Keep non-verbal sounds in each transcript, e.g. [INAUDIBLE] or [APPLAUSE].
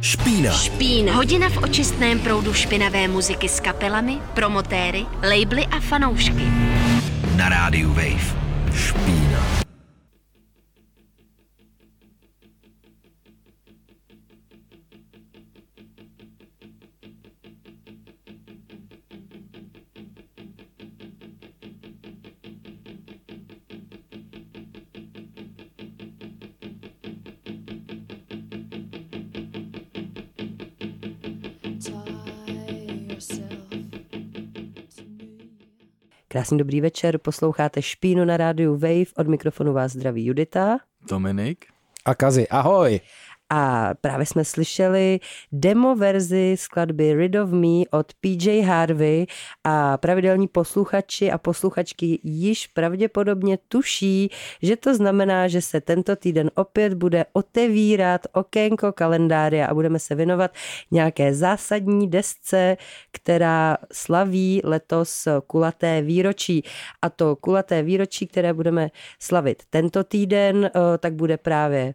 Špína. Špína. Hodina v očistném proudu špinavé muziky s kapelami, promotéry, labely a fanoušky. Na rádiu Wave. Špína. Krásný dobrý večer, posloucháte Špínu na rádiu Wave, od mikrofonu vás zdraví Judita. Dominik. A Kazi, ahoj. A právě jsme slyšeli demo verzi skladby Rid of Me od PJ Harvey a pravidelní posluchači a posluchačky již pravděpodobně tuší, že to znamená, že se tento týden opět bude otevírat okénko kalendáře a budeme se věnovat nějaké zásadní desce, která slaví letos kulaté výročí. A to kulaté výročí, které budeme slavit tento týden, eh, tak bude právě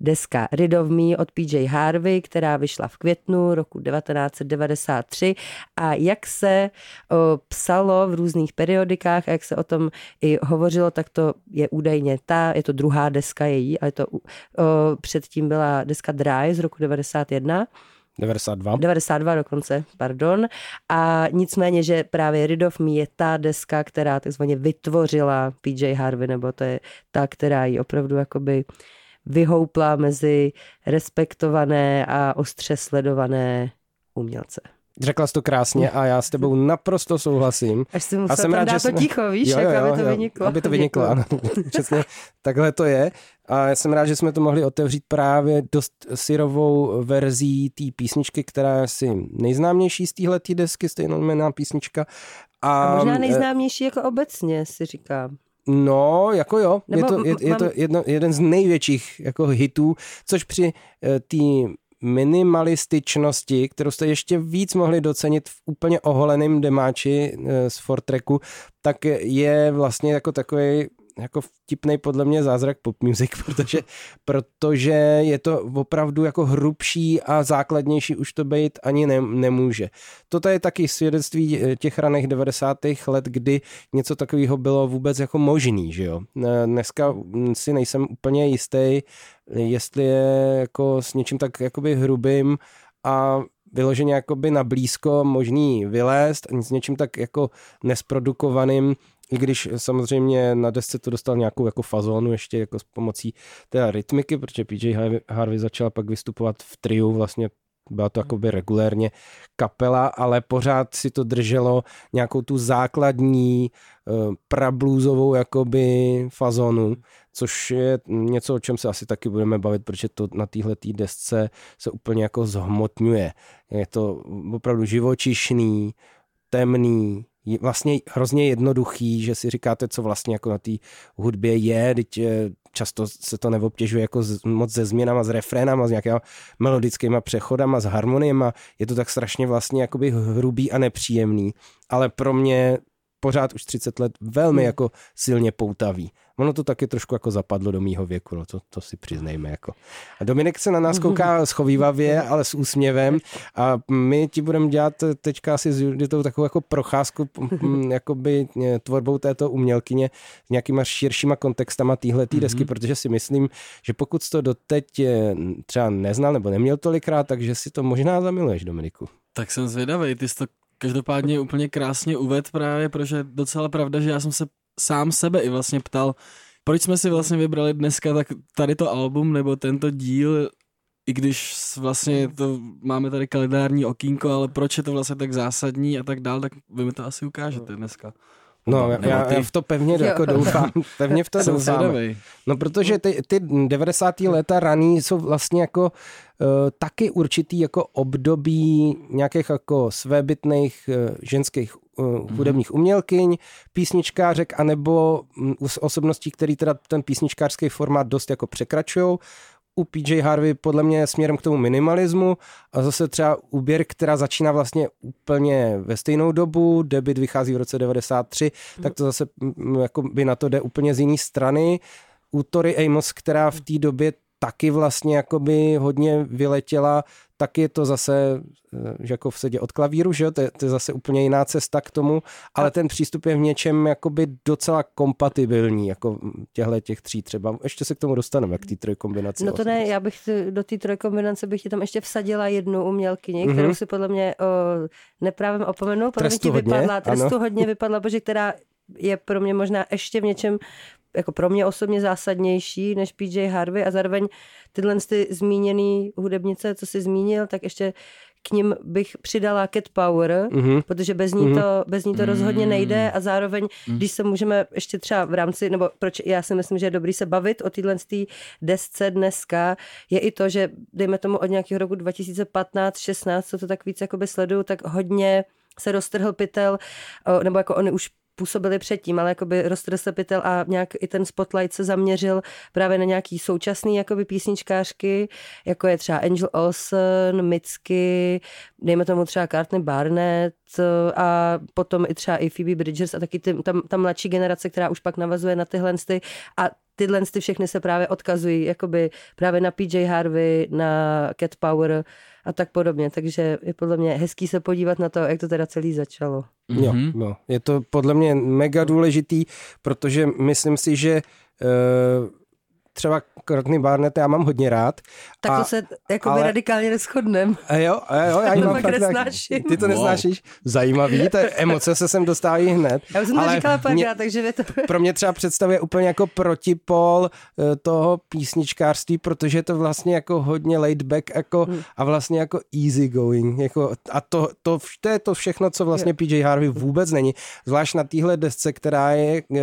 deska Rid of Me od PJ Harvey, která vyšla v květnu roku 1993 a jak se o, psalo v různých periodikách a jak se o tom i hovořilo, tak to je údajně ta, je to druhá deska její, ale to o, předtím byla deska Dry z roku 91. 92. 92 dokonce, pardon. A nicméně, že právě Rid of Me je ta deska, která takzvaně vytvořila PJ Harvey, nebo to je ta, která ji opravdu jakoby vyhoupla mezi respektované a ostře sledované umělce. Řekla jsi to krásně a já s tebou naprosto souhlasím. Až si musel a jsem rád, že to ticho, víš, jo, jo, jo, aby to vyniklo. Aby to vyniklo, ano. [LAUGHS] Přesně, takhle to je. A já jsem rád, že jsme to mohli otevřít právě dost syrovou verzí té písničky, která je asi nejznámější z téhle desky, stejnojmenná písnička. A, a možná nejznámější jako obecně, si říkám. No, jako jo, Nebo je to, je, je to jedno, jeden z největších jako hitů, což při uh, té minimalističnosti, kterou jste ještě víc mohli docenit v úplně oholeném demáči uh, z Fortreku, tak je vlastně jako takový jako vtipný podle mě zázrak pop music, [LAUGHS] protože, protože je to opravdu jako hrubší a základnější už to být ani ne, nemůže. Toto je taky svědectví eh, těch raných 90. let, kdy něco takového bylo vůbec jako možný, že jo. Dneska si nejsem úplně jistý, jestli je jako s něčím tak jakoby hrubým a vyloženě jakoby na blízko možný vylézt s něčím tak jako nesprodukovaným i když samozřejmě na desce to dostal nějakou jako fazónu ještě jako s pomocí té rytmiky, protože PJ Harvey začala pak vystupovat v triu vlastně byla to jakoby regulérně kapela, ale pořád si to drželo nějakou tu základní uh, prablůzovou jakoby fazonu, což je něco, o čem se asi taky budeme bavit, protože to na téhle desce se úplně jako zhmotňuje. Je to opravdu živočišný, temný, vlastně hrozně jednoduchý, že si říkáte, co vlastně jako na té hudbě je, teď eh, často se to neobtěžuje jako z, moc se změnama, s refrénama, s nějakýma melodickýma přechodama, s harmoniema, je to tak strašně vlastně jakoby hrubý a nepříjemný, ale pro mě pořád už 30 let velmi hmm. jako silně poutavý. Ono to taky trošku jako zapadlo do mýho věku, no to, to si přiznejme. Jako. A Dominik se na nás kouká [LAUGHS] schovývavě, ale s úsměvem a my ti budeme dělat teďka asi s Juditou takovou jako procházku [LAUGHS] jakoby e, tvorbou této umělkyně s nějakýma širšíma kontextama téhle tý desky, mm-hmm. protože si myslím, že pokud to doteď e, třeba neznal nebo neměl tolikrát, takže si to možná zamiluješ, Dominiku. Tak jsem zvědavý, ty jsi to každopádně úplně krásně uved právě, protože docela pravda, že já jsem se sám sebe i vlastně ptal, proč jsme si vlastně vybrali dneska tak tady to album nebo tento díl, i když vlastně to máme tady kalendární okýnko, ale proč je to vlastně tak zásadní a tak dál, tak vy mi to asi ukážete dneska. No, já, já v to pevně jako doufám. [LAUGHS] Pevně v to Jsem doufám. Zvědavej. No, protože ty, ty 90. léta raný jsou vlastně jako uh, taky určitý jako období nějakých jako svébytných uh, ženských hudebních umělkyň, písničkářek, anebo um, osobností, který teda ten písničkářský formát dost jako překračují u PJ Harvey podle mě směrem k tomu minimalismu a zase třeba úběr, která začíná vlastně úplně ve stejnou dobu, debit vychází v roce 93, mm. tak to zase jako by na to jde úplně z jiné strany. U Tori Amos, která v té době taky vlastně jakoby hodně vyletěla, tak je to zase eh, Žakov sedě od klavíru, že jo? To, je, to je zase úplně jiná cesta k tomu, ale ten přístup je v něčem jakoby docela kompatibilní, jako těchto těch tří třeba. Ještě se k tomu dostaneme, jak té trojkombinaci. No to vlastně. ne, já bych do té trojkombinace bych ti tam ještě vsadila jednu umělkyni, Mhm. kterou si podle mě o, neprávem opomenul, mě ti vypadla, trestu ano. hodně vypadla, protože která je pro mě možná ještě v něčem jako pro mě osobně zásadnější než PJ Harvey a zároveň tyhle ty zmíněný hudebnice, co jsi zmínil, tak ještě k ním bych přidala Cat Power, Mhm. protože bez ní, to, bez ní to rozhodně nejde a zároveň, když se můžeme ještě třeba v rámci, nebo proč já si myslím, že je dobrý se bavit o téhle desce dneska, je i to, že dejme tomu od nějakého roku 2015-16, co to tak víc jakoby sleduju, tak hodně se roztrhl pytel, nebo jako oni už působili předtím, ale jakoby roztrhl se pytel a nějak i ten spotlight se zaměřil právě na nějaký současný jakoby písničkářky, jako je třeba Angel Olsen, Mitski, dejme tomu třeba Courtney Barnett a potom i třeba i Phoebe Bridgers a taky ty, tam, ta mladší generace, která už pak navazuje na tyhle ty a tyhle ty všechny se právě odkazují jakoby právě na PJ Harvey, na Cat Power a tak podobně, takže je podle mě hezký se podívat na to, jak to teda celý začalo. Jo, Mhm. jo, je to podle mě mega důležitý, protože myslím si, že uh, třeba Courtney Barnett já mám hodně rád. Tak a, to se jakoby ale- radikálně neschodneme. A jo, a jo, já ji To mám fakt tak- nesnáším. Ty to Wow. nesnášíš? Zajímavý, to je, emoce se sem dostávají hned. Já už jsem to ale říkala mě- párkrát, takže vy to... pro mě třeba představuje úplně jako protipol eh, toho písničkářství, protože je to vlastně jako hodně laid back jako, Hmm. a vlastně jako easy going. Jako, a to, to, to je to všechno, co vlastně PJ Harvey vůbec není. Zvlášť na téhle desce, která je eh,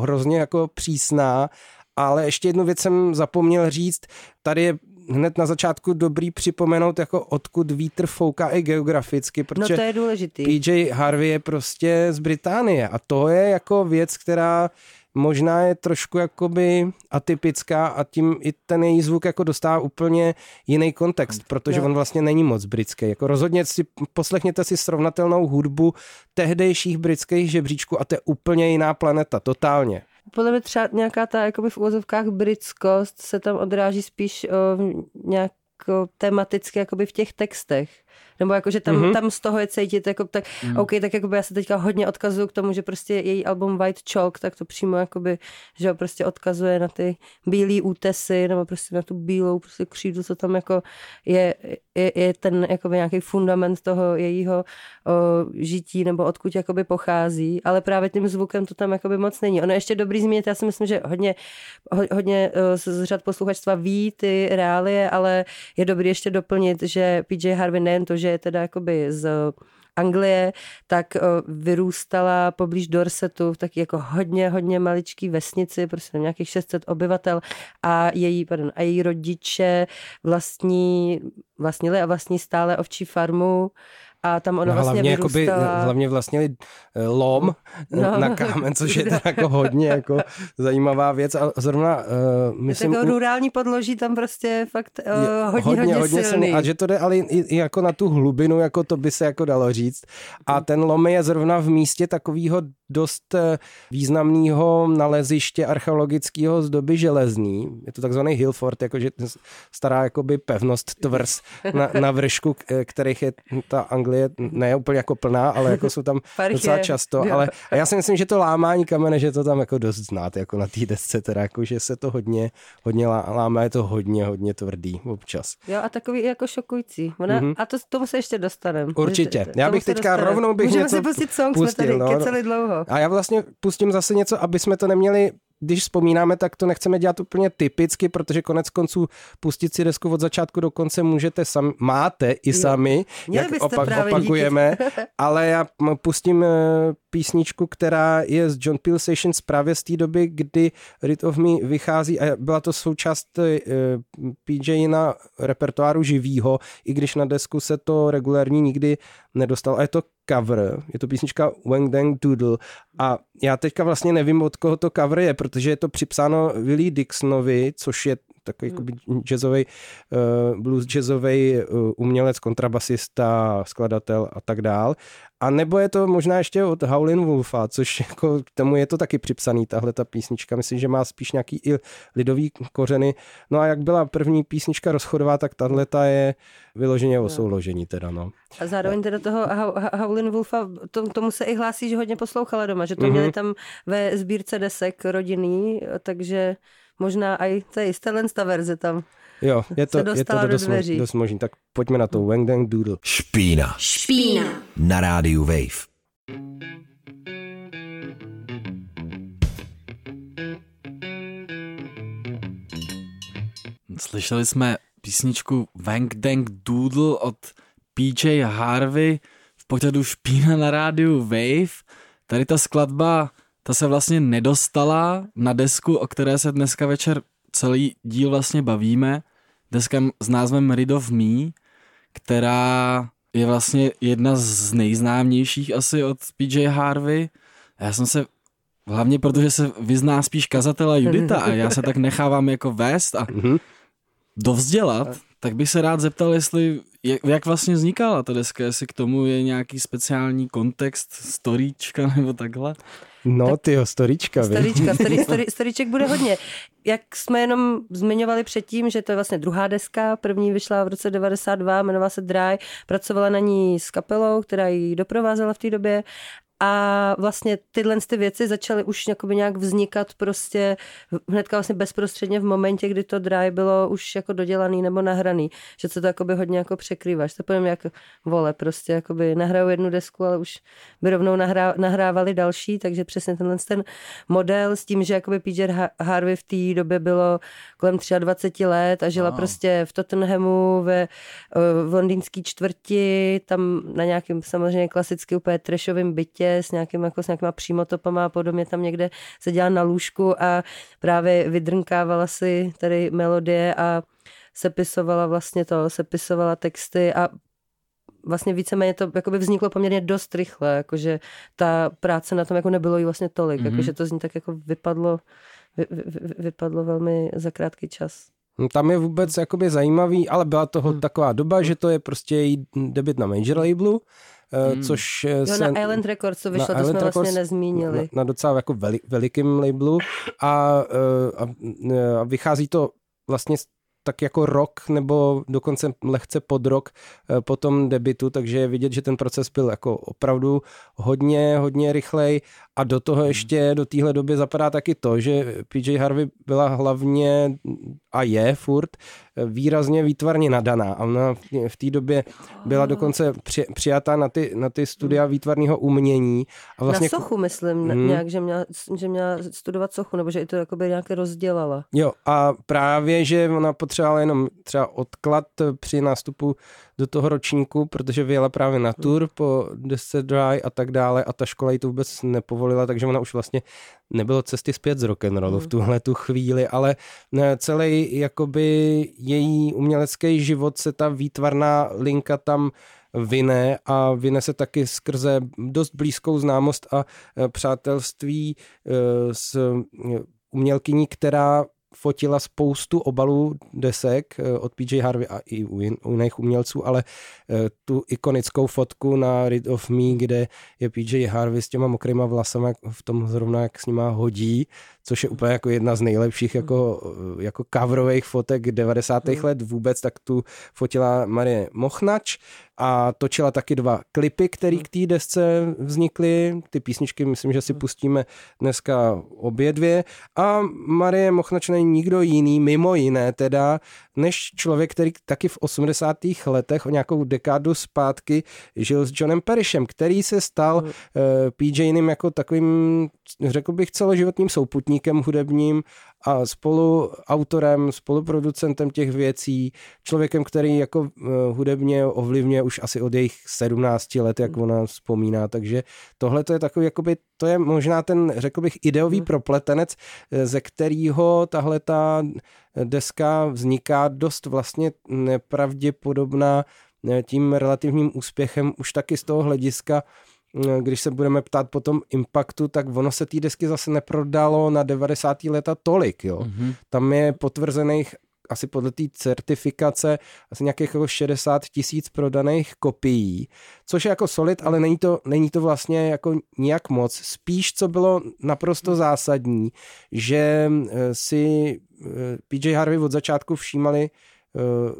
hrozně jako přísná, ale ještě jednu věc jsem zapomněl říct. Tady je hned na začátku dobrý připomenout, jako odkud vítr fouká i geograficky, No protože to je důležitý. PJ Harvey je prostě z Británie a to je jako věc, která možná je trošku jakoby atypická a tím i ten její zvuk jako dostává úplně jiný kontext, protože No. on vlastně není moc britský. Jako rozhodně si poslechněte si srovnatelnou hudbu tehdejších britských žebříčků a to je úplně jiná planeta, totálně. Podle mě třeba nějaká ta jakoby v úvozovkách britskost se tam odráží spíš o, v nějak o, tematicky jakoby v těch textech. Nebo jako, že tam, Mhm. mm-hmm. tam z toho je cítit, jako tak, mm. OK, tak jakoby já se teďka hodně odkazuju k tomu, že prostě její album White Chalk, tak to přímo jakoby, že prostě odkazuje na ty bílé útesy, nebo prostě na tu bílou prostě křídu, co tam jako je, je, je ten jakoby nějaký fundament toho jejího o, žití, nebo odkud jakoby pochází, ale právě tím zvukem to tam jakoby moc není. Ono je ještě dobrý zmínit, já si myslím, že hodně, ho, hodně z z řad posluchačstva ví ty reálie, ale je dobrý ještě doplnit, že PJ Harvey nejen to, že je teda jakoby z Anglie, tak eh, vyrůstala poblíž Dorsetu v taky jako hodně, hodně maličký vesnici, prostě tam nějakých 600 obyvatel a její, pardon, a její rodiče vlastní, vlastnili a vlastní stále ovčí farmu a tam ona No, vlastně hlavně, jakoby, vyrůstala. hlavně vlastnili eh, lom No. na kámen, což je teda jako hodně jako zajímavá věc a zrovna uh, Myslím, myslím... jako u- rurální podloží tam prostě fakt uh, je hodně, hodně, hodně silný. A že to jde ale i, i jako na tu hlubinu, jako to by se jako dalo říct. A ten lom je zrovna v místě takového dost eh, významného naleziště archeologického z doby železný. Je to takzvaný Hillfort, jakože stará jakoby pevnost tvrz na, na vršku, k- kterých je ta Anglie ne úplně jako plná, ale jako jsou tam docela často. Ale a já si myslím, že to lámání kamene, že to tam jako dost znáte, jako na té desce, teda jako, že se to hodně, hodně lá- lámá, je to hodně, hodně tvrdý občas. Jo, a takový jako šokující. Ona, Mhm. A to, tomu se ještě dostaneme. Určitě. Já bych teďka rovnou bych Můžeme něco si pustit song, pustil, jsme tady no. keceli dlouho. A já vlastně pustím zase něco, aby jsme to neměli když vzpomínáme, tak to nechceme dělat úplně typicky, protože konec konců pustit si desku od začátku do konce můžete sami, máte i sami, Měli jak právě, opakujeme, [LAUGHS] ale já pustím eh, písničku, která je z John Peel Sessions právě z té doby, kdy Rid of Me vychází a byla to součást eh, PJ na repertoáru živýho, i když na desku se to regulární nikdy nedostal. A je to cover, je to písnička Wang Dang Doodle a já teďka vlastně nevím, od koho to cover je, protože je to připsáno Willie Dixonovi, což je takový hmm. jazzový, uh, blues jazzový uh, umělec, kontrabasista, skladatel a tak dál. A nebo je to možná ještě od Howlin Wolfa, což jako k tomu je to taky připsaný, tahle ta písnička. Myslím, že má spíš nějaký i lidový kořeny. No a jak byla první písnička rozchodová, tak tahle ta je vyloženě o souložení teda, no. A zároveň teda toho Howlin Wolfa, to, tomu se i hlásí, že hodně poslouchala doma, že to mm-hmm. měli tam ve sbírce desek rodinný, takže možná i to je ta verze tam. Jo, je to, je to dost, do dost možný. Tak pojďme na to. Wang Dang Doodle. Špína. Špína. Na rádiu Wave. Slyšeli jsme písničku Wang Dang Doodle od PJ Harvey v pořadu Špína na rádiu Wave. Tady ta skladba, ta se vlastně nedostala na desku, o které se dneska večer celý díl vlastně bavíme. Deska s názvem Rid of Me, která je vlastně jedna z nejznámějších asi od PJ Harvey. Já jsem se Hlavně protože se vyzná spíš kazatela Judita a já se tak nechávám jako vést a mhm. dovzdělat, tak bych se rád zeptal, jestli, jak, jak vlastně vznikala ta deska, jestli k tomu je nějaký speciální kontext, storíčka nebo takhle. No, ty jo, storička. Storička, [LAUGHS] story, story, storiček bude hodně. Jak jsme jenom zmiňovali předtím, že to je vlastně druhá deska, první vyšla v roce 92, jmenovala se Dry, pracovala na ní s kapelou, která ji doprovázela v té době a vlastně tyhle ty věci začaly už nějak vznikat prostě hnedka vlastně bezprostředně v momentě, kdy to dry bylo už jako dodělaný nebo nahraný, že se to jakoby hodně jako překrýváš. To povím jak vole, prostě jakoby nahrajou jednu desku, ale už by rovnou nahrá, nahrávali další, takže přesně tenhle ten model s tím, že jakoby Peter Harvey v té době bylo kolem 23 let a žila wow. prostě v Tottenhamu ve eh, v londýnské čtvrti, tam na nějakém samozřejmě klasicky úplně trashovém bytě s, nějakým, jako, s nějakýma přímotopama a podobně tam někde seděla na lůžku a právě vydrnkávala si tady melodie a sepisovala vlastně to, sepisovala texty a vlastně víceméně to jakoby vzniklo poměrně dost rychle, jakože ta práce na tom jako nebylo jí vlastně tolik, mm-hmm. jakože to z ní tak jako vypadlo, vy, vy, vypadlo velmi za krátký čas. No, tam je vůbec jakoby zajímavý, ale byla toho hmm. taková doba, že to je prostě její debit na major labelu hmm. což jo, se... na Island Records, co vyšlo, to Island jsme Records, vlastně nezmínili. Na, na docela jako veli, velikým labelu a, eh, a, a vychází to vlastně tak jako rok nebo dokonce lehce pod rok eh, po tom debitu, takže je vidět, že ten proces byl jako opravdu hodně, hodně rychlej a do toho hmm. ještě do téhle doby zapadá taky to, že PJ Harvey byla hlavně a je furt výrazně výtvarně nadaná a ona v té době byla dokonce při, přijatá na ty, na ty studia hmm. výtvarného umění. A vlastně, na sochu myslím hmm. nějak, že měla, že měla studovat sochu, nebo že i to jakoby nějak rozdělala. Jo a právě, že ona potřebovala jenom třeba odklad při nástupu do toho ročníku, protože vyjela právě na tour po desce Dry a tak dále a ta škola jí to vůbec nepovolila, takže ona už vlastně nebylo cesty zpět z rock'n'rollu v mm. tuhle tu chvíli, ale celý jakoby její umělecký život se ta výtvarná linka tam vyne a vyne se taky skrze dost blízkou známost a eh, přátelství eh, s umělkyní, která fotila spoustu obalů desek eh, od PJ Harvey a i u, jiných umělců, ale eh, tu ikonickou fotku na Rid of Me, kde je PJ Harvey s těma mokrýma vlasama v tom zrovna, jak s nima hodí, což je úplně jako jedna z nejlepších jako, eh, jako coverových fotek 90. Hmm. let vůbec, tak tu fotila Marie Mochnač a točila taky dva klipy, které k té desce vznikly. Ty písničky myslím, že si pustíme dneska obě dvě. A Marie Mochnač není nikdo jiný, mimo jiné teda, než člověk, který taky v 80. letech o nějakou dekádu zpátky žil s Johnem Parishem, který se stal mm. uh, eh, PJním jako takovým, řekl bych, celoživotním souputníkem hudebním a spolu autorem, spoluproducentem těch věcí, člověkem, který jako uh, hudebně ovlivňuje už asi od jejich 17 let, jak ona vzpomíná, takže tohle to je takový, jakoby, to je možná ten, řekl bych, ideový hmm. propletenec, eh, ze kterého tahle ta deska vzniká dost vlastně nepravděpodobná eh, tím relativním úspěchem už taky z toho hlediska, eh, když se budeme ptát po tom impactu, tak ono se té desky zase neprodalo na 90. leta tolik. Jo. Mm-hmm. Tam je potvrzených asi podle té certifikace asi nějakých jako 60 tisíc prodaných kopií, což je jako solid, ale není to, není to vlastně jako nijak moc. Spíš, co bylo naprosto zásadní, že eh, si eh, PJ Harvey od začátku všímali Eh,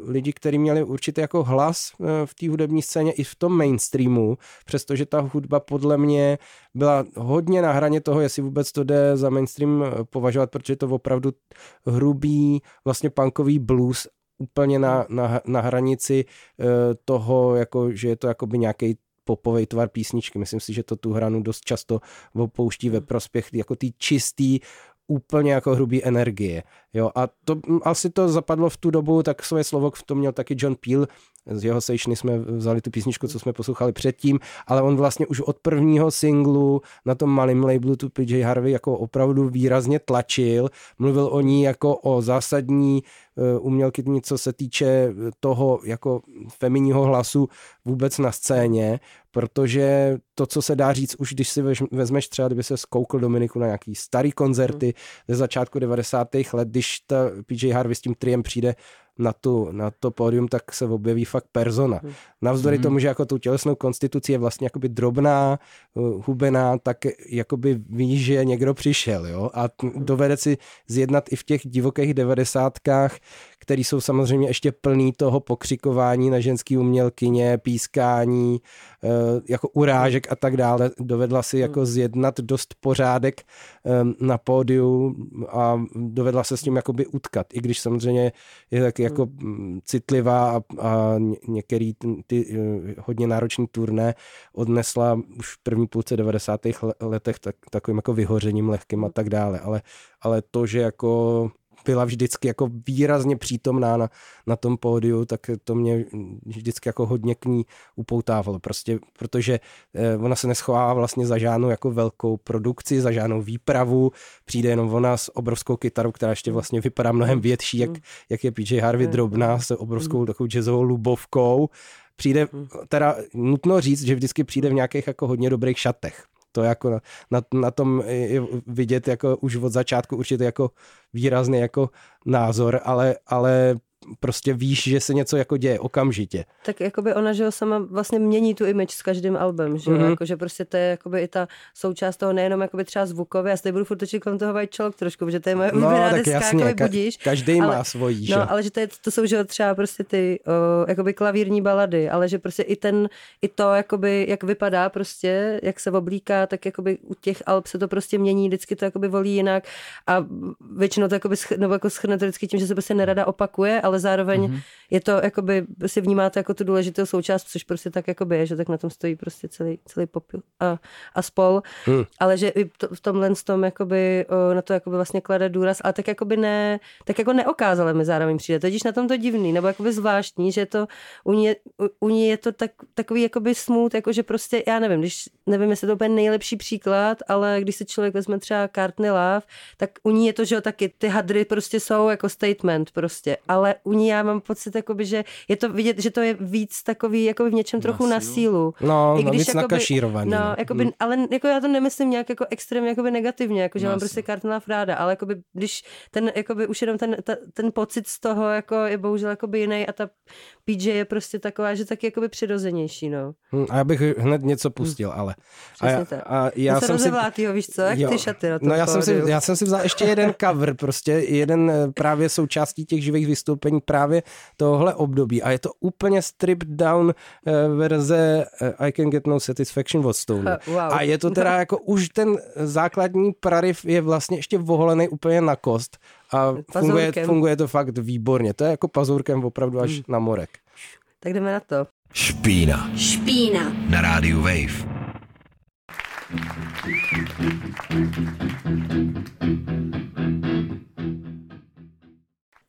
lidi, kteří měli určitě jako hlas eh, v té hudební scéně i v tom mainstreamu, přestože ta hudba podle mě byla hodně na hraně toho, jestli vůbec to jde za mainstream eh, považovat, protože to opravdu hrubý vlastně punkový blues úplně na, na, na hranici toho, jako, že je to jakoby nějaký popový tvar písničky. Myslím si, že to tu hranu dost často opouští ve prospěch jako ty čistý úplně jako hrubý energie. Jo, a to asi to zapadlo v tu dobu, tak svoje slovo v tom měl taky John Peel, z jeho sejšny jsme vzali tu písničku, co jsme poslouchali předtím, ale on vlastně už od prvního singlu na tom malém labelu tu PJ Harvey jako opravdu výrazně tlačil, mluvil o ní jako o zásadní uh, umělkyni, co se týče toho jako feminního hlasu vůbec na scéně, protože to, co se dá říct, už když si vezmeš třeba, kdyby se zkoukl Dominiku na nějaký starý koncerty ze začátku 90. let, když ta PJ Harvey s tím triem přijde na, tu, na to pódium, tak se objeví fakt persona. Hmm. Navzdory hmm. tomu, že jako tu tělesnou konstituci je vlastně jakoby drobná, uh, hubená, tak jakoby ví, že někdo přišel, jo, a dovede si zjednat i v těch divokých devadesátkách, který jsou samozřejmě ještě plný toho pokřikování na ženský umělkyně, pískání, uh, jako urážek a tak dále. Dovedla si jako zjednat dost pořádek um, na pódiu a dovedla se s tím jakoby utkat, i když samozřejmě je taky jako mm, citlivá a, a některý ty eh, hodně náročný turné odnesla už v první půlce 90. letech tak, takovým jako vyhořením lehkým a tak dále, ale, ale to, že jako byla vždycky jako výrazně přítomná na, na tom pódiu, tak to mě vždycky jako hodně k ní upoutávalo, prostě, protože eh, ona se neschovává vlastně za žádnou jako velkou produkci, za žádnou výpravu, přijde jenom ona s obrovskou kytarou, která ještě vlastně vypadá mnohem větší, jak, jak je PJ Harvey drobná, s obrovskou takovou jazzovou lubovkou, přijde, teda nutno říct, že vždycky přijde v nějakých jako hodně dobrých šatech to jako na, na, na tom je vidět jako už od začátku určitě jako výrazný jako názor, ale, ale prostě víš, že se něco jako děje okamžitě. Tak jakoby ona, že ho sama vlastně mění tu image s každým albem, že mm-hmm. jako, že prostě to je jakoby i ta součást toho nejenom jakoby třeba zvukově, já se budu furt točit kolem toho White Chalk trošku, protože to je moje no, tak deska, jasně, jakoby budíš. Každý ale, má svojí, že? No, ale že to, je, to jsou, že třeba prostě ty o, jakoby klavírní balady, ale že prostě i ten, i to, jakoby, jak vypadá prostě, jak se oblíká, tak jakoby u těch alb se to prostě mění, vždycky to jakoby volí jinak a většinou to jakoby, nebo jako schrne to vždycky tím, že se prostě nerada opakuje, ale zároveň mm-hmm. je to, jakoby, si vnímáte jako tu důležitou součást, což prostě tak jakoby je, že tak na tom stojí prostě celý, celý popil a, a spol, mm. ale že i to, v tomhle tom jakoby, o, na to jakoby vlastně klade důraz, ale tak jakoby ne, tak jako neokázale mi zároveň přijde, totiž na tom to divný, nebo jakoby zvláštní, že to u ní, u, u ní je to tak, takový jakoby smut, jako že prostě, já nevím, když, nevím, jestli to úplně nejlepší příklad, ale když se člověk vezme třeba Courtney Love, tak u ní je to, že jo, taky ty hadry prostě jsou jako statement prostě, ale u ní já mám pocit, jakoby, že je to vidět, že to je víc takový jako v něčem trochu na sílu. No, I no, když, no víc jakoby, nakašírovaný. No, no, jakoby, hmm. ale jako já to nemyslím nějak jako extrémně jakoby negativně, jako že no, mám prostě kartná fráda, ale jakoby, když ten, jakoby, už jenom ten, ta, ten pocit z toho jako je bohužel jakoby jiný a ta PJ je prostě taková, že taky jakoby přirozenější, no. Hmm, a já bych hned něco pustil, ale. A, já, a já jsem si... Vlátýho, víš co, jak jo, ty šaty na No já jsem, si, já jsem si vzal ještě jeden [LAUGHS] cover, prostě jeden eh, právě součástí těch živých vystoupení právě tohle období a je to úplně stripped down eh, verze eh, I Can Get No Satisfaction od Stone. Uh, wow. A je to teda jako už ten základní prariv je vlastně ještě voholený úplně na kost a funguje, funguje to fakt výborně. To je jako pazurkem opravdu až hmm. na morek. Tak jdeme na to. Špína. Špína. Na rádiu Wave.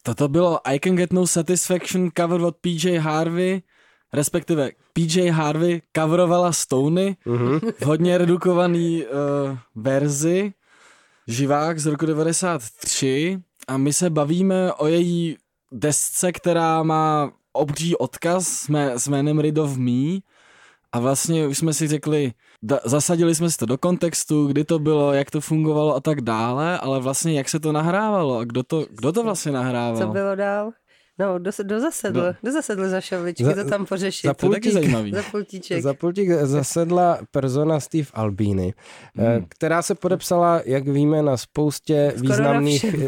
Toto bylo I Can Get No Satisfaction cover od PJ Harvey, respektive PJ Harvey coverovala Stony mm-hmm. v hodně redukovaný uh, verzi, živák z roku 93 a my se bavíme o její desce, která má obří odkaz. S, mé, s jménem Rid of Me. A vlastně už jsme si řekli, da, zasadili jsme si to do kontextu, kdy to bylo, jak to fungovalo a tak dále, ale vlastně jak se to nahrávalo a kdo to, kdo to vlastně nahrával. Co bylo dál? No, do, do zasedl, No. do zasedl za šovičky, Za- to tam pořešit. za To je taky pultík. zajímavý. za pultíček. Za pultík zasedla persona Steve Albini, hmm. která se podepsala, jak víme, na spoustě Skoro na významných všem.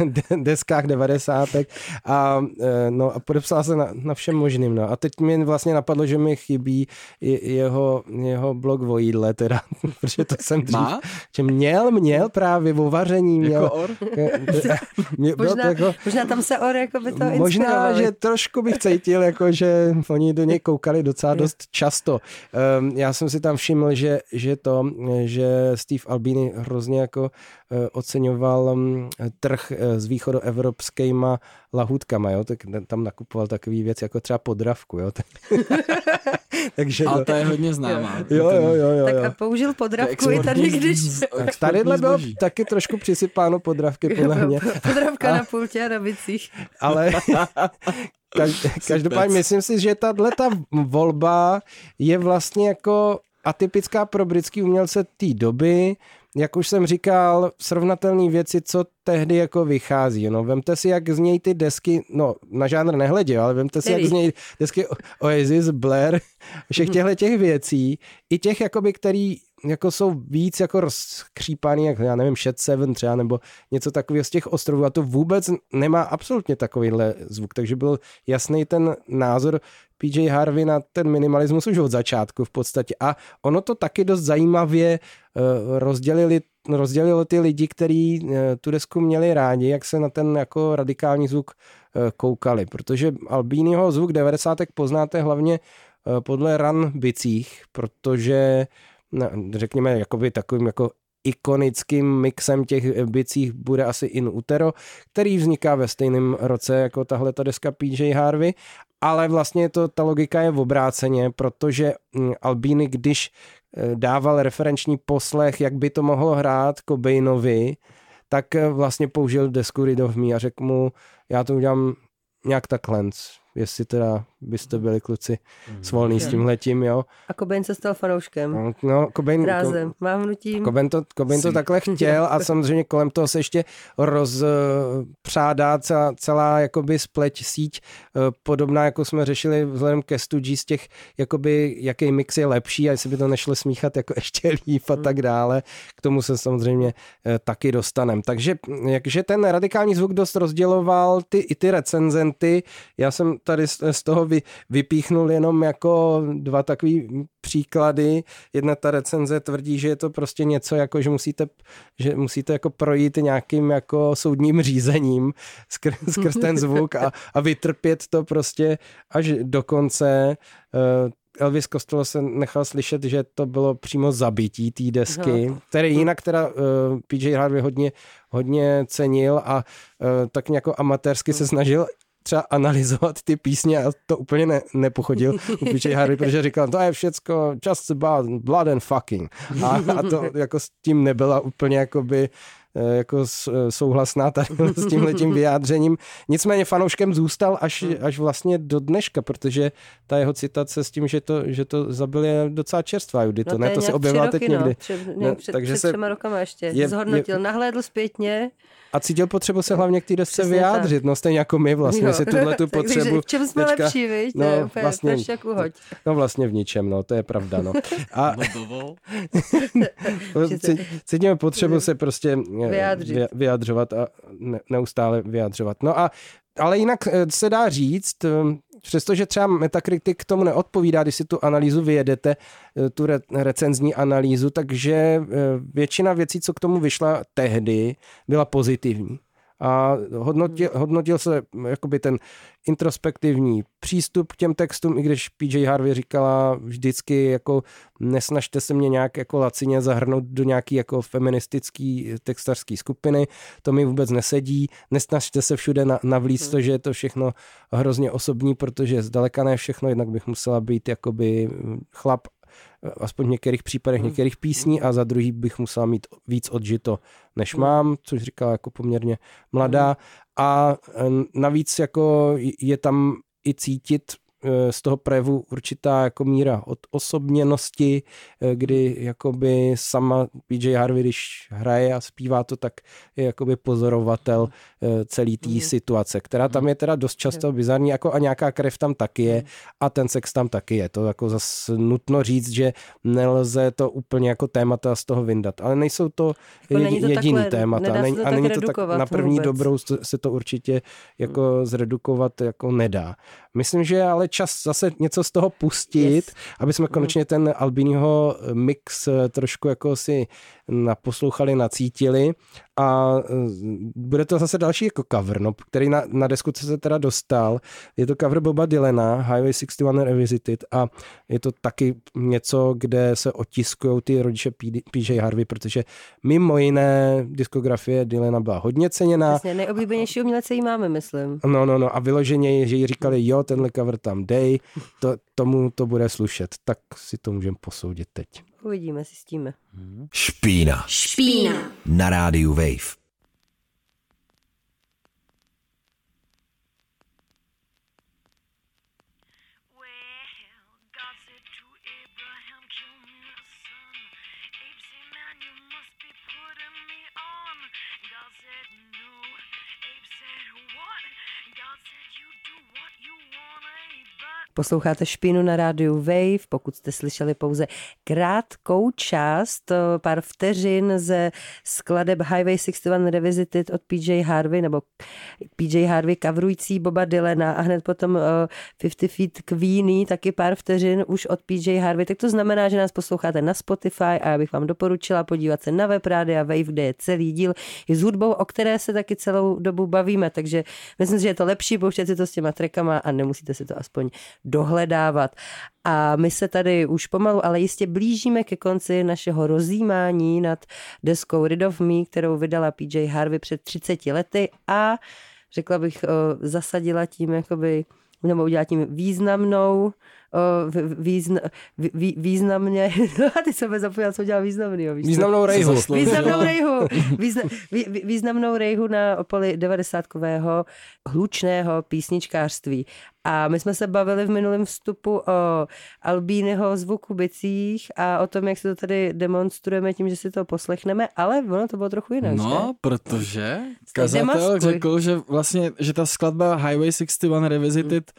eh, de- deskách devadesátek a, eh, no, a podepsala se na, na všem možným. No. A teď mi vlastně napadlo, že mi chybí jeho, jeho blog o jídle, teda, [LAUGHS] protože to jsem dřív, Má? že měl, měl právě o vaření, měl, Jako or? mě, bylo to Možná, jako, možná tam se or jako by to Možná, inspirovali. že trošku bych cítil, jako že oni do něj koukali docela dost často. Um, já jsem si tam všiml, že, že to, že Steve Albini hrozně jako uh, oceňoval um, trh uh, s východoevropskýma lahůdkama, jo, tak tam nakupoval takový věc jako třeba podravku, jo. [LAUGHS] Tak, [LAUGHS] takže Ale to, je hodně známá. jo, jo, jo, jo, Tak a použil podravku i tady, když... Tadyhle bylo taky trošku přisypáno podravky podle mě. Podravka na pultě a na bicích. ale [LAUGHS] kaž- každopádně myslím si, že tahle ta volba je vlastně jako atypická pro britský umělce té doby, jak už jsem říkal, srovnatelné věci, co tehdy jako vychází. No, vemte si, jak znějí ty desky, no, na žánr nehledě, ale vemte si, jak Který? znějí desky Oasis, Blair, všech těchto těch věcí, i těch, jakoby, který jako jsou víc jako rozkřípaný, jak já nevím, Shed Seven třeba, nebo něco takového z těch ostrovů a to vůbec nemá absolutně takovýhle zvuk, takže byl jasný ten názor PJ Harvey na ten minimalismus už od začátku v podstatě a ono to taky dost zajímavě uh, rozdělili rozdělilo ty lidi, kteří uh, tu desku měli rádi, jak se na ten jako radikální zvuk uh, koukali, protože Albínyho zvuk 90. poznáte hlavně podle ran bicích, protože řekněme, jakoby takovým jako ikonickým mixem těch bicích bude asi In Utero, který vzniká ve stejném roce jako tahle ta deska PJ Harvey, ale vlastně to, ta logika je v obráceně, protože mm, Albini, když eh, dával referenční poslech, jak by to mohlo hrát Cobainovi, tak eh, vlastně použil desku Rid of Me a řekl mu, já to udělám nějak takhle, jestli teda byste byli kluci svolní s tímhletím, jo. A Cobain se stal fanouškem. No, No, Cobain, Rázem, mávnutím. Cobain to, Cobain to Si- takhle chtěl a [LAUGHS] samozřejmě kolem toho se ještě rozpřádá celá, celá jakoby spleť síť eh, podobná, jako jsme řešili vzhledem ke studii z těch, jakoby, jaký mix je lepší a jestli by to nešlo smíchat jako [LAUGHS] ještě líp a tak dále. K tomu se samozřejmě eh, taky dostanem. Takže jakže ten radikální zvuk dost rozděloval ty, i ty recenzenty. Já jsem tady z, z toho vy, vypíchnul jenom jako dva takový příklady. Jedna ta recenze tvrdí, že je to prostě něco jako, že musíte, že musíte jako projít nějakým jako soudním řízením skrz, skrz ten zvuk a, a vytrpět to prostě až do konce. Eh, Elvis Costello se nechal slyšet, že to bylo přímo zabití té desky, No. které jinak teda uh, PJ Harvey hodně, hodně cenil a uh, tak nějak amatérsky se snažil třeba analyzovat ty písně a to úplně ne, nepochodil u PJ Harvey, protože říkal, to je všecko just about blood and fucking. A, a to jako s tím nebyla úplně jakoby jako s- souhlasná tady [LAUGHS] s tímhletím vyjádřením. Nicméně fanouškem zůstal až, až vlastně do dneška, protože ta jeho citace s tím, že to, že to zabil je docela čerstvá, Judy. To, No, ne, je to se objevila teď roky, někdy. No, před, No, no, před, takže před se- třema rokama ještě. je- Zhodnotil, je, nahlédl zpětně. A cítil potřebu se hlavně k té desce Přesně vyjádřit, no stejně jako my vlastně, Jo. si tuhle tu [LAUGHS] Takže potřebu v čem jsme teďka- lepší, viď? no, to je úplně vlastně- jak uhoď. No vlastně v ničem, no, to je pravda, no. [LAUGHS] A No cítíme potřebu se prostě eh, Vyjádřit. vy- vyjadřovat a ne, neustále vyjadřovat. No a ale jinak eh, se dá říct, eh, přestože třeba Metacritic k tomu neodpovídá, když si tu analýzu vyjedete, eh, tu re, recenzní analýzu, takže většina věcí, co k tomu vyšla tehdy, byla pozitivní. A hodnotil, hodnotil se jakoby ten introspektivní přístup k těm textům, i když PJ Harvey říkala vždycky jako nesnažte se mě nějak jako lacině zahrnout do nějaký jako feministický textařský skupiny, to mi vůbec nesedí, nesnažte se všude na, navlíct to, že je to všechno hrozně osobní, protože zdaleka ne všechno, jednak bych musela být jakoby chlap aspoň v některých případech, některých písní a za druhý bych musela mít víc odžito, než mám, což říkala jako poměrně mladá. A e, navíc jako je tam i cítit eh, z toho projevu určitá jako míra od osobněnosti, eh, kdy jakoby sama PJ Harvey, když hraje a zpívá to, tak je jakoby pozorovatel eh, celý té Mhm. situace, která tam je teda dost často bizarní, jako a nějaká krev tam taky je a ten sex tam taky je. To jako zas nutno říct, že nelze to úplně jako témata z toho vyndat, ale nejsou to Jako není to jediný takhle- témata. nedá se to a není to tak na první vůbec. dobrou se- se to určitě jako zredukovat jako nedá. Myslím, že je ale čas zase něco z toho pustit, Yes. aby jsme konečně ten Albiniho mix eh, trošku jako si naposlouchali, nacítili a eh, bude to zase další jako cover, no, který na, na desku se teda dostal. Je to cover Boba Dylana, Highway 61 Revisited a je to taky něco, kde se otiskují ty rodiče PJ Harvey, protože mimo jiné diskografie Dylana byla hodně ceněná. Přesně, nejoblíbenější umělce jí máme, myslím. No, no, no a vyloženě, že jí říkali, jo, tenhle cover tam dej, to, tomu to bude slušet, tak si to můžeme posoudit teď. Uvidíme, zjistíme. Špína. Špína. Na rádiu Wave. Posloucháte Špínu na rádiu Wave, pokud jste slyšeli pouze krátkou část, eh, pár vteřin ze skladeb Highway 61 Revisited od PJ Harvey, nebo PJ Harvey kavrující Boba Dylana a hned potom uh, 50 Feet Queenie, taky pár vteřin už od PJ Harvey, tak to znamená, že nás posloucháte na Spotify a já bych vám doporučila podívat se na web Rádia Wave, kde je celý díl. I s hudbou, o které se taky celou dobu bavíme, takže myslím že je to lepší pouštět si to s těma trekama a nemusíte si to aspoň dohledávat. A my se tady už pomalu, ale jistě blížíme ke konci našeho rozjímání nad deskou Rid of Me, kterou vydala PJ Harvey před 30 lety a řekla bych, zasadila tím jakoby nebo udělat tím významnou, význa, vý- vý- významně, [LAUGHS] a ty jsem zapomněla, co udělal významný. Víš? Významnou rejhu. Významnou [LAUGHS] rejhu. Význa, vý, vý- významnou rejhu na poli 90 hlučného písničkářství. A my jsme se bavili v minulém vstupu o Albínyho zvuku bicích a o tom, jak se to tady demonstrujeme tím, že si to poslechneme, ale ono to bylo trochu jinak, že? No, protože demaskuj. kazatel řekl, že vlastně, že ta skladba Highway 61 Revisited,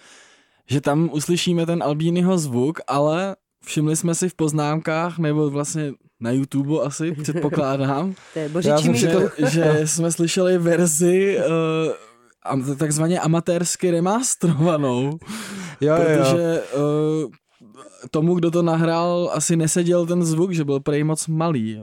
že tam uslyšíme ten Albínyho zvuk, ale všimli jsme si v poznámkách, nebo vlastně na YouTube asi, předpokládám, [LAUGHS] To je Já božičí jsem že, že [LAUGHS] jsme slyšeli verzi uh, am- takzvaně amatérsky remastrovanou, Jo, jo, jo. protože uh, tomu, kdo to nahrál, asi neseděl ten zvuk, že byl prej moc malý.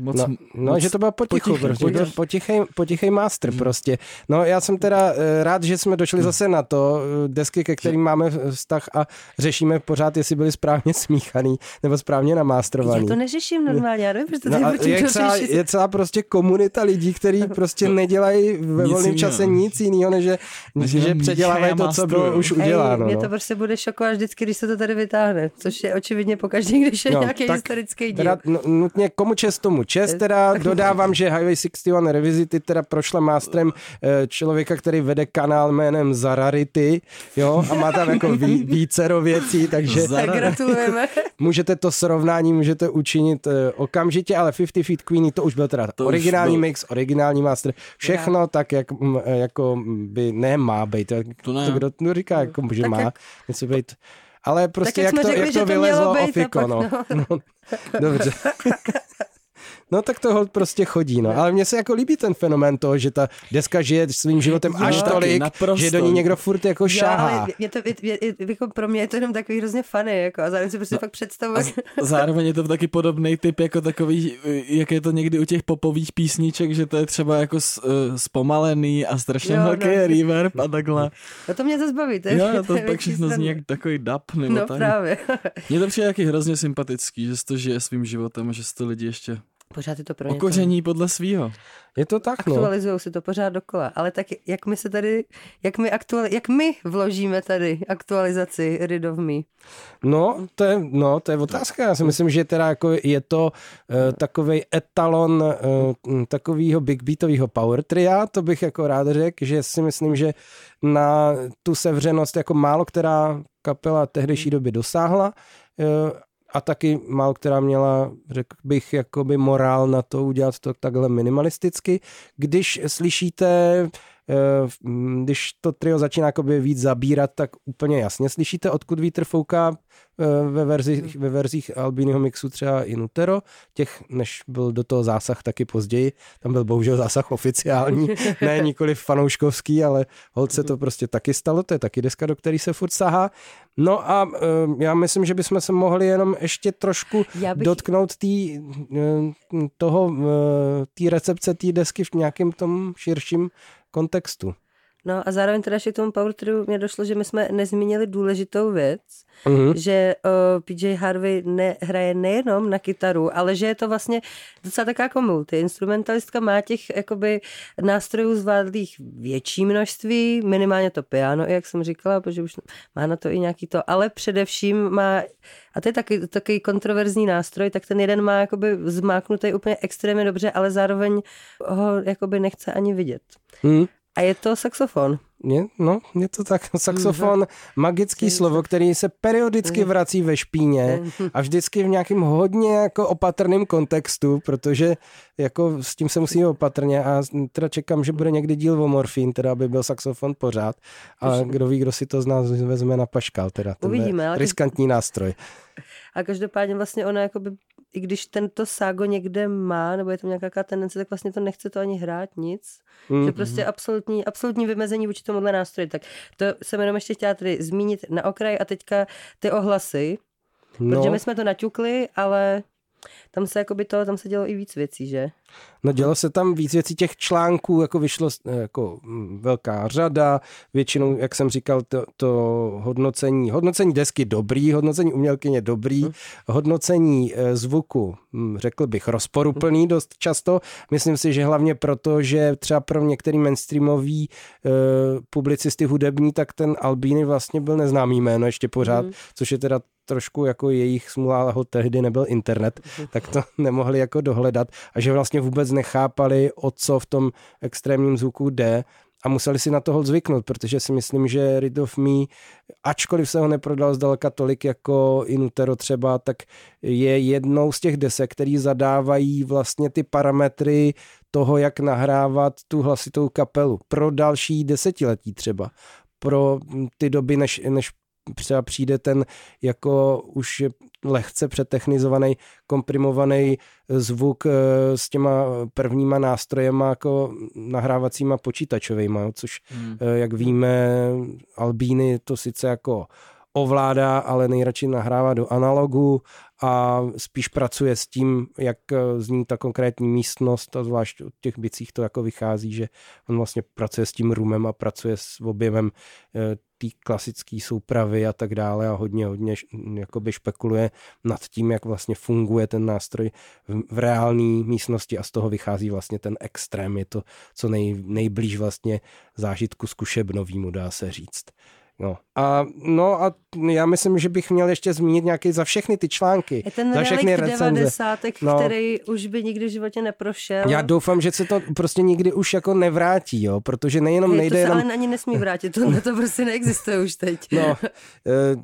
Moc, No, no moc že to bylo potichu, potichu, prostě, potichu. byl potichej, potichej master prostě. No já jsem teda eh, rád, že jsme došli zase na to, eh, desky, ke kterým máme vztah a řešíme pořád, jestli byli správně smíchaný nebo správně Já namástrovaný. to neřeším normálně, já nevím, proč to No je, celá, řešit. je celá prostě komunita lidí, kteří prostě nedělají ve volném čase nic jiného, než že, Než že předělávají to, co bylo už uděláno. Ej, mě no. to prostě bude šokovat vždycky, když se to tady vytáhne, což je očividně pokaždý, když je No, nějaký tak historický díl. Teda n- nutně komu čest tomu čest, teda dodávám, že Highway 61 Revisited teda prošla mástrem eh, člověka, který vede kanál jménem Zararity, jo, a má tam jako ví, vícero věcí, takže Tak gratulujeme. [LAUGHS] můžete to srovnání, můžete učinit eh, okamžitě, ale 50 Feet Queenie to už byl teda To originální byl. mix, originální master, všechno tak, jak mm, eh, jako by ne má být, To ne. to kdo to říká, jako, že Tak má jak- něco být, ale prostě jak jak, jsme to, řekli, jak že to to vylezlo být a ofiko, pak no. no. [LAUGHS] no. Dobře. [LAUGHS] No tak to holt prostě chodí, no. Ale mně se jako líbí ten fenomén toho, že ta deska žije svým životem Jo. až Taky, tolik, naprosto. že do ní někdo furt jako Jo, šáhá. ale je to, je, jako pro mě je to jenom takový hrozně funny, jako, a zároveň si prostě fakt představuji. Zároveň je to taky podobný typ jako takový, jak je to někdy u těch popových písniček, že to je třeba jako s- eh, zpomalený a strašně Jo, velký no. reverb a takhle. No to mě zase baví, to je, Jo, to je pak všechno zní jak takový dub nebo No tak. právě. Mně to přijde taky hrozně sympatický, že to žije svým životem a že to lidi ještě Pořád je to pro ně. to- Okoření podle svýho. Je to tak, no. Aktualizují si to pořád dokola, ale tak jak my se tady, jak my, aktuali, jak my vložíme tady aktualizaci Rid of Me? No, to je, no, to je otázka. Já si myslím, že teda jako je to uh, takový etalon uh, takového big beatového power tria, to bych jako rád řekl, že si myslím, že na tu sevřenost jako málo která kapela tehdejší doby dosáhla uh, a taky málo která měla, řekl bych, jakoby morál na to udělat to takhle minimalisticky. Když slyšíte když to trio začíná jakoby víc zabírat, tak úplně jasně slyšíte, odkud vítr fouká eh, ve verzích, ve verzích Albínyho mixu třeba i Nutero, těch, než byl do toho zásah taky později, tam byl bohužel zásah oficiální, [LAUGHS] ne nikoli fanouškovský, ale holce to prostě taky stalo, to je taky deska, do který se furt sahá. No a eh, já myslím, že bychom se mohli jenom ještě trošku bych- dotknout tý, eh, toho, eh, té recepce té desky v nějakém tom širším kontextu. No a zároveň teda ještě k tomu Power Triu mě došlo, že my jsme nezmínili důležitou věc, Mhm. že uh, PJ Harvey ne, hraje nejenom na kytaru, ale že je to vlastně docela taková jako multi. Instrumentalistka má těch jakoby nástrojů zvládlých větší množství, minimálně to piano, jak jsem říkala, protože už má na to i nějaký to, ale především má, a to je taky, takový kontroverzní nástroj, tak ten jeden má jakoby zmáknutý úplně extrémně dobře, ale zároveň ho jakoby nechce ani vidět. Hmm. A je to saxofon. Je, no, je to tak. [LAUGHS] Saxofon, magický slovo, který se periodicky vrací ve špíně a vždycky v nějakém hodně jako opatrném kontextu, protože jako s tím se musíme opatrně a teda čekám, že bude někdy díl o morfín, teda aby byl saxofon pořád a kdo ví, kdo si to z nás vezme na paškal, teda ten Uvidíme, ale- riskantní nástroj. [LAUGHS] A každopádně vlastně ona jakoby, i když tento ságo někde má, nebo je tam nějaká tendence, tak vlastně to nechce to ani hrát nic. Mm. Že prostě absolutní, absolutní vymezení vůči tomuhle nástroji. Tak to jsem jenom ještě chtěla tady zmínit na okraj a teďka ty ohlasy, no. protože my jsme to naťukli, ale tam se jakoby to, tam se dělo i víc věcí, že? No dělo se tam víc věcí těch článků, jako vyšlo jako mm, velká řada, většinou, jak jsem říkal, to, to hodnocení, hodnocení desky dobrý, hodnocení umělkyně dobrý, Hm. hodnocení eh, zvuku, hm, řekl bych, rozporuplný dost často. Myslím si, že hlavně proto, že třeba pro některý mainstreamový eh, publicisty hudební, tak ten Albíny vlastně byl neznámý jméno ještě pořád, Hm. což je teda trošku jako jejich smůla, ho tehdy nebyl internet, tak to [LAUGHS] nemohli jako dohledat a že vlastně vůbec nechápali, o co v tom extrémním zvuku jde a museli si na toho zvyknout, protože si myslím, že Rid of Me, ačkoliv se ho neprodal zdaleka tolik jako Inutero třeba, tak je jednou z těch desek, který zadávají vlastně ty parametry toho, jak nahrávat tu hlasitou kapelu. Pro další desetiletí třeba. Pro ty doby, než, než třeba přijde ten jako už lehce přetechnizovaný, komprimovaný zvuk eh, s těma prvníma nástrojema jako nahrávacíma počítačovejma, což Hmm. eh, jak víme, Albíny to sice jako ovládá, ale nejradši nahrává do analogu a spíš pracuje s tím, jak eh, zní ta konkrétní místnost a zvlášť od těch bicích to jako vychází, že on vlastně pracuje s tím rumem a pracuje s objevem eh, té klasické soupravy a tak dále a hodně, hodně jakoby špekuluje nad tím, jak vlastně funguje ten nástroj v, v reálné místnosti a z toho vychází vlastně ten extrém. Je to co nej, nejblíž vlastně zážitku zkušebnovýmu, dá se říct. No a, no a já myslím, že bych měl ještě zmínit nějaký za všechny ty články, Je ten za všechny recenze. 90, No. který už by nikdy v životě neprošel. Já doufám, že se to prostě nikdy už jako nevrátí, jo, protože nejenom Hej, nejde to se jenom... ale ani nesmí vrátit, to, to prostě neexistuje už teď. No, eh,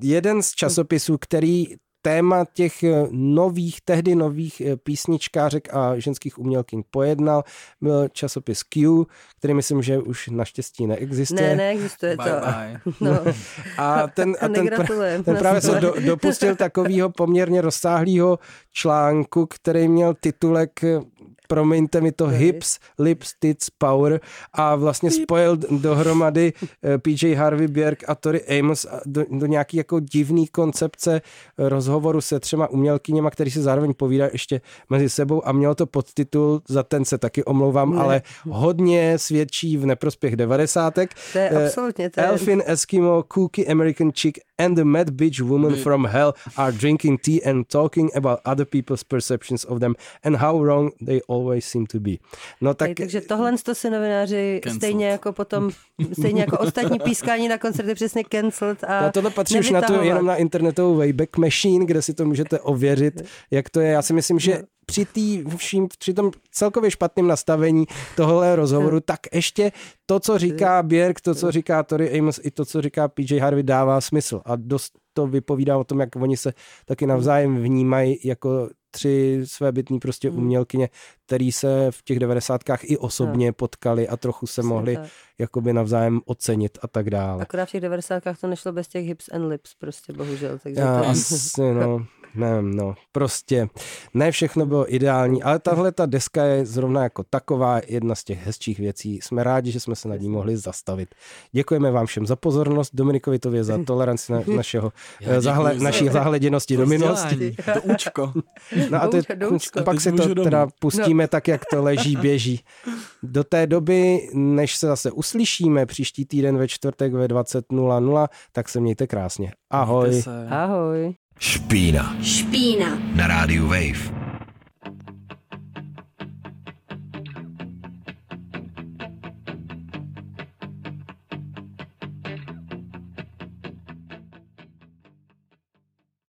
jeden z časopisů, který téma těch eh, nových, tehdy nových eh, písničkářek a ženských umělkyň pojednal, byl časopis Q, který myslím, že už naštěstí neexistuje. Ne, neexistuje to. Bye bye. [LAUGHS] No, [LAUGHS] A ten, a ten, pra, ten právě se do, dopustil takového poměrně rozsáhlého článku, který měl titulek eh, promiňte mi to, Hips, Lips, Tits, Power a vlastně spojil dohromady eh, PJ Harvey, Björk a Tori Amos do, do nějaký jako divný koncepce rozhovoru se třema umělkyněma, který se zároveň povídá ještě mezi sebou a mělo to podtitul, za ten se taky omlouvám, Ne. ale hodně svědčí v neprospěch devadesátek. To je Eh, absolutně, to je- Elfin, Eskimo, Cookie, American Chick and the mad bitch woman from hell are drinking tea and talking about other people's perceptions of them and how wrong they always seem to be. No tak, Tak, takže tohle to si novináři Cancelled. stejně jako potom, stejně jako ostatní pískání na koncerty přesně cancelled a a tohle patří už na to nevytahovat. jenom na internetovou Wayback Machine, kde si to můžete ověřit, jak to je. Já si myslím, že při, tý, vším, při tom celkově špatném nastavení tohle rozhovoru, tak ještě to, co říká Björk, to, co říká Tori Amos, i to, co říká PJ Harvey, dává smysl. A dost to vypovídá o tom, jak oni se taky navzájem vnímají jako tři své bytní prostě umělkyně, který se v těch devadesátkách i osobně potkali a trochu se mohli tak. jakoby navzájem ocenit a tak dále. Akorát v těch 90. to nešlo bez těch hips and lips prostě, bohužel. Takže Já, to... asi, no, [LAUGHS] nevím, no, prostě ne všechno bylo ideální, ale tahle ta deska je zrovna jako taková jedna z těch hezčích věcí. Jsme rádi, že jsme se nad ní mohli zastavit. Děkujeme vám všem za pozornost, Dominikovi Tově za [LAUGHS] toleranci na, našeho, eh, zahle, za- naší zahleděnosti do minulosti. [LAUGHS] To účko. [LAUGHS] No a, teď, Doučko, pak si to teda pustíme tak, jak to leží, běží. Do té doby, než se zase uslyšíme příští týden ve čtvrtek ve 20.00, tak se mějte krásně. Ahoj. Mějte se. Ahoj. Špína Špína. na rádiu Wave.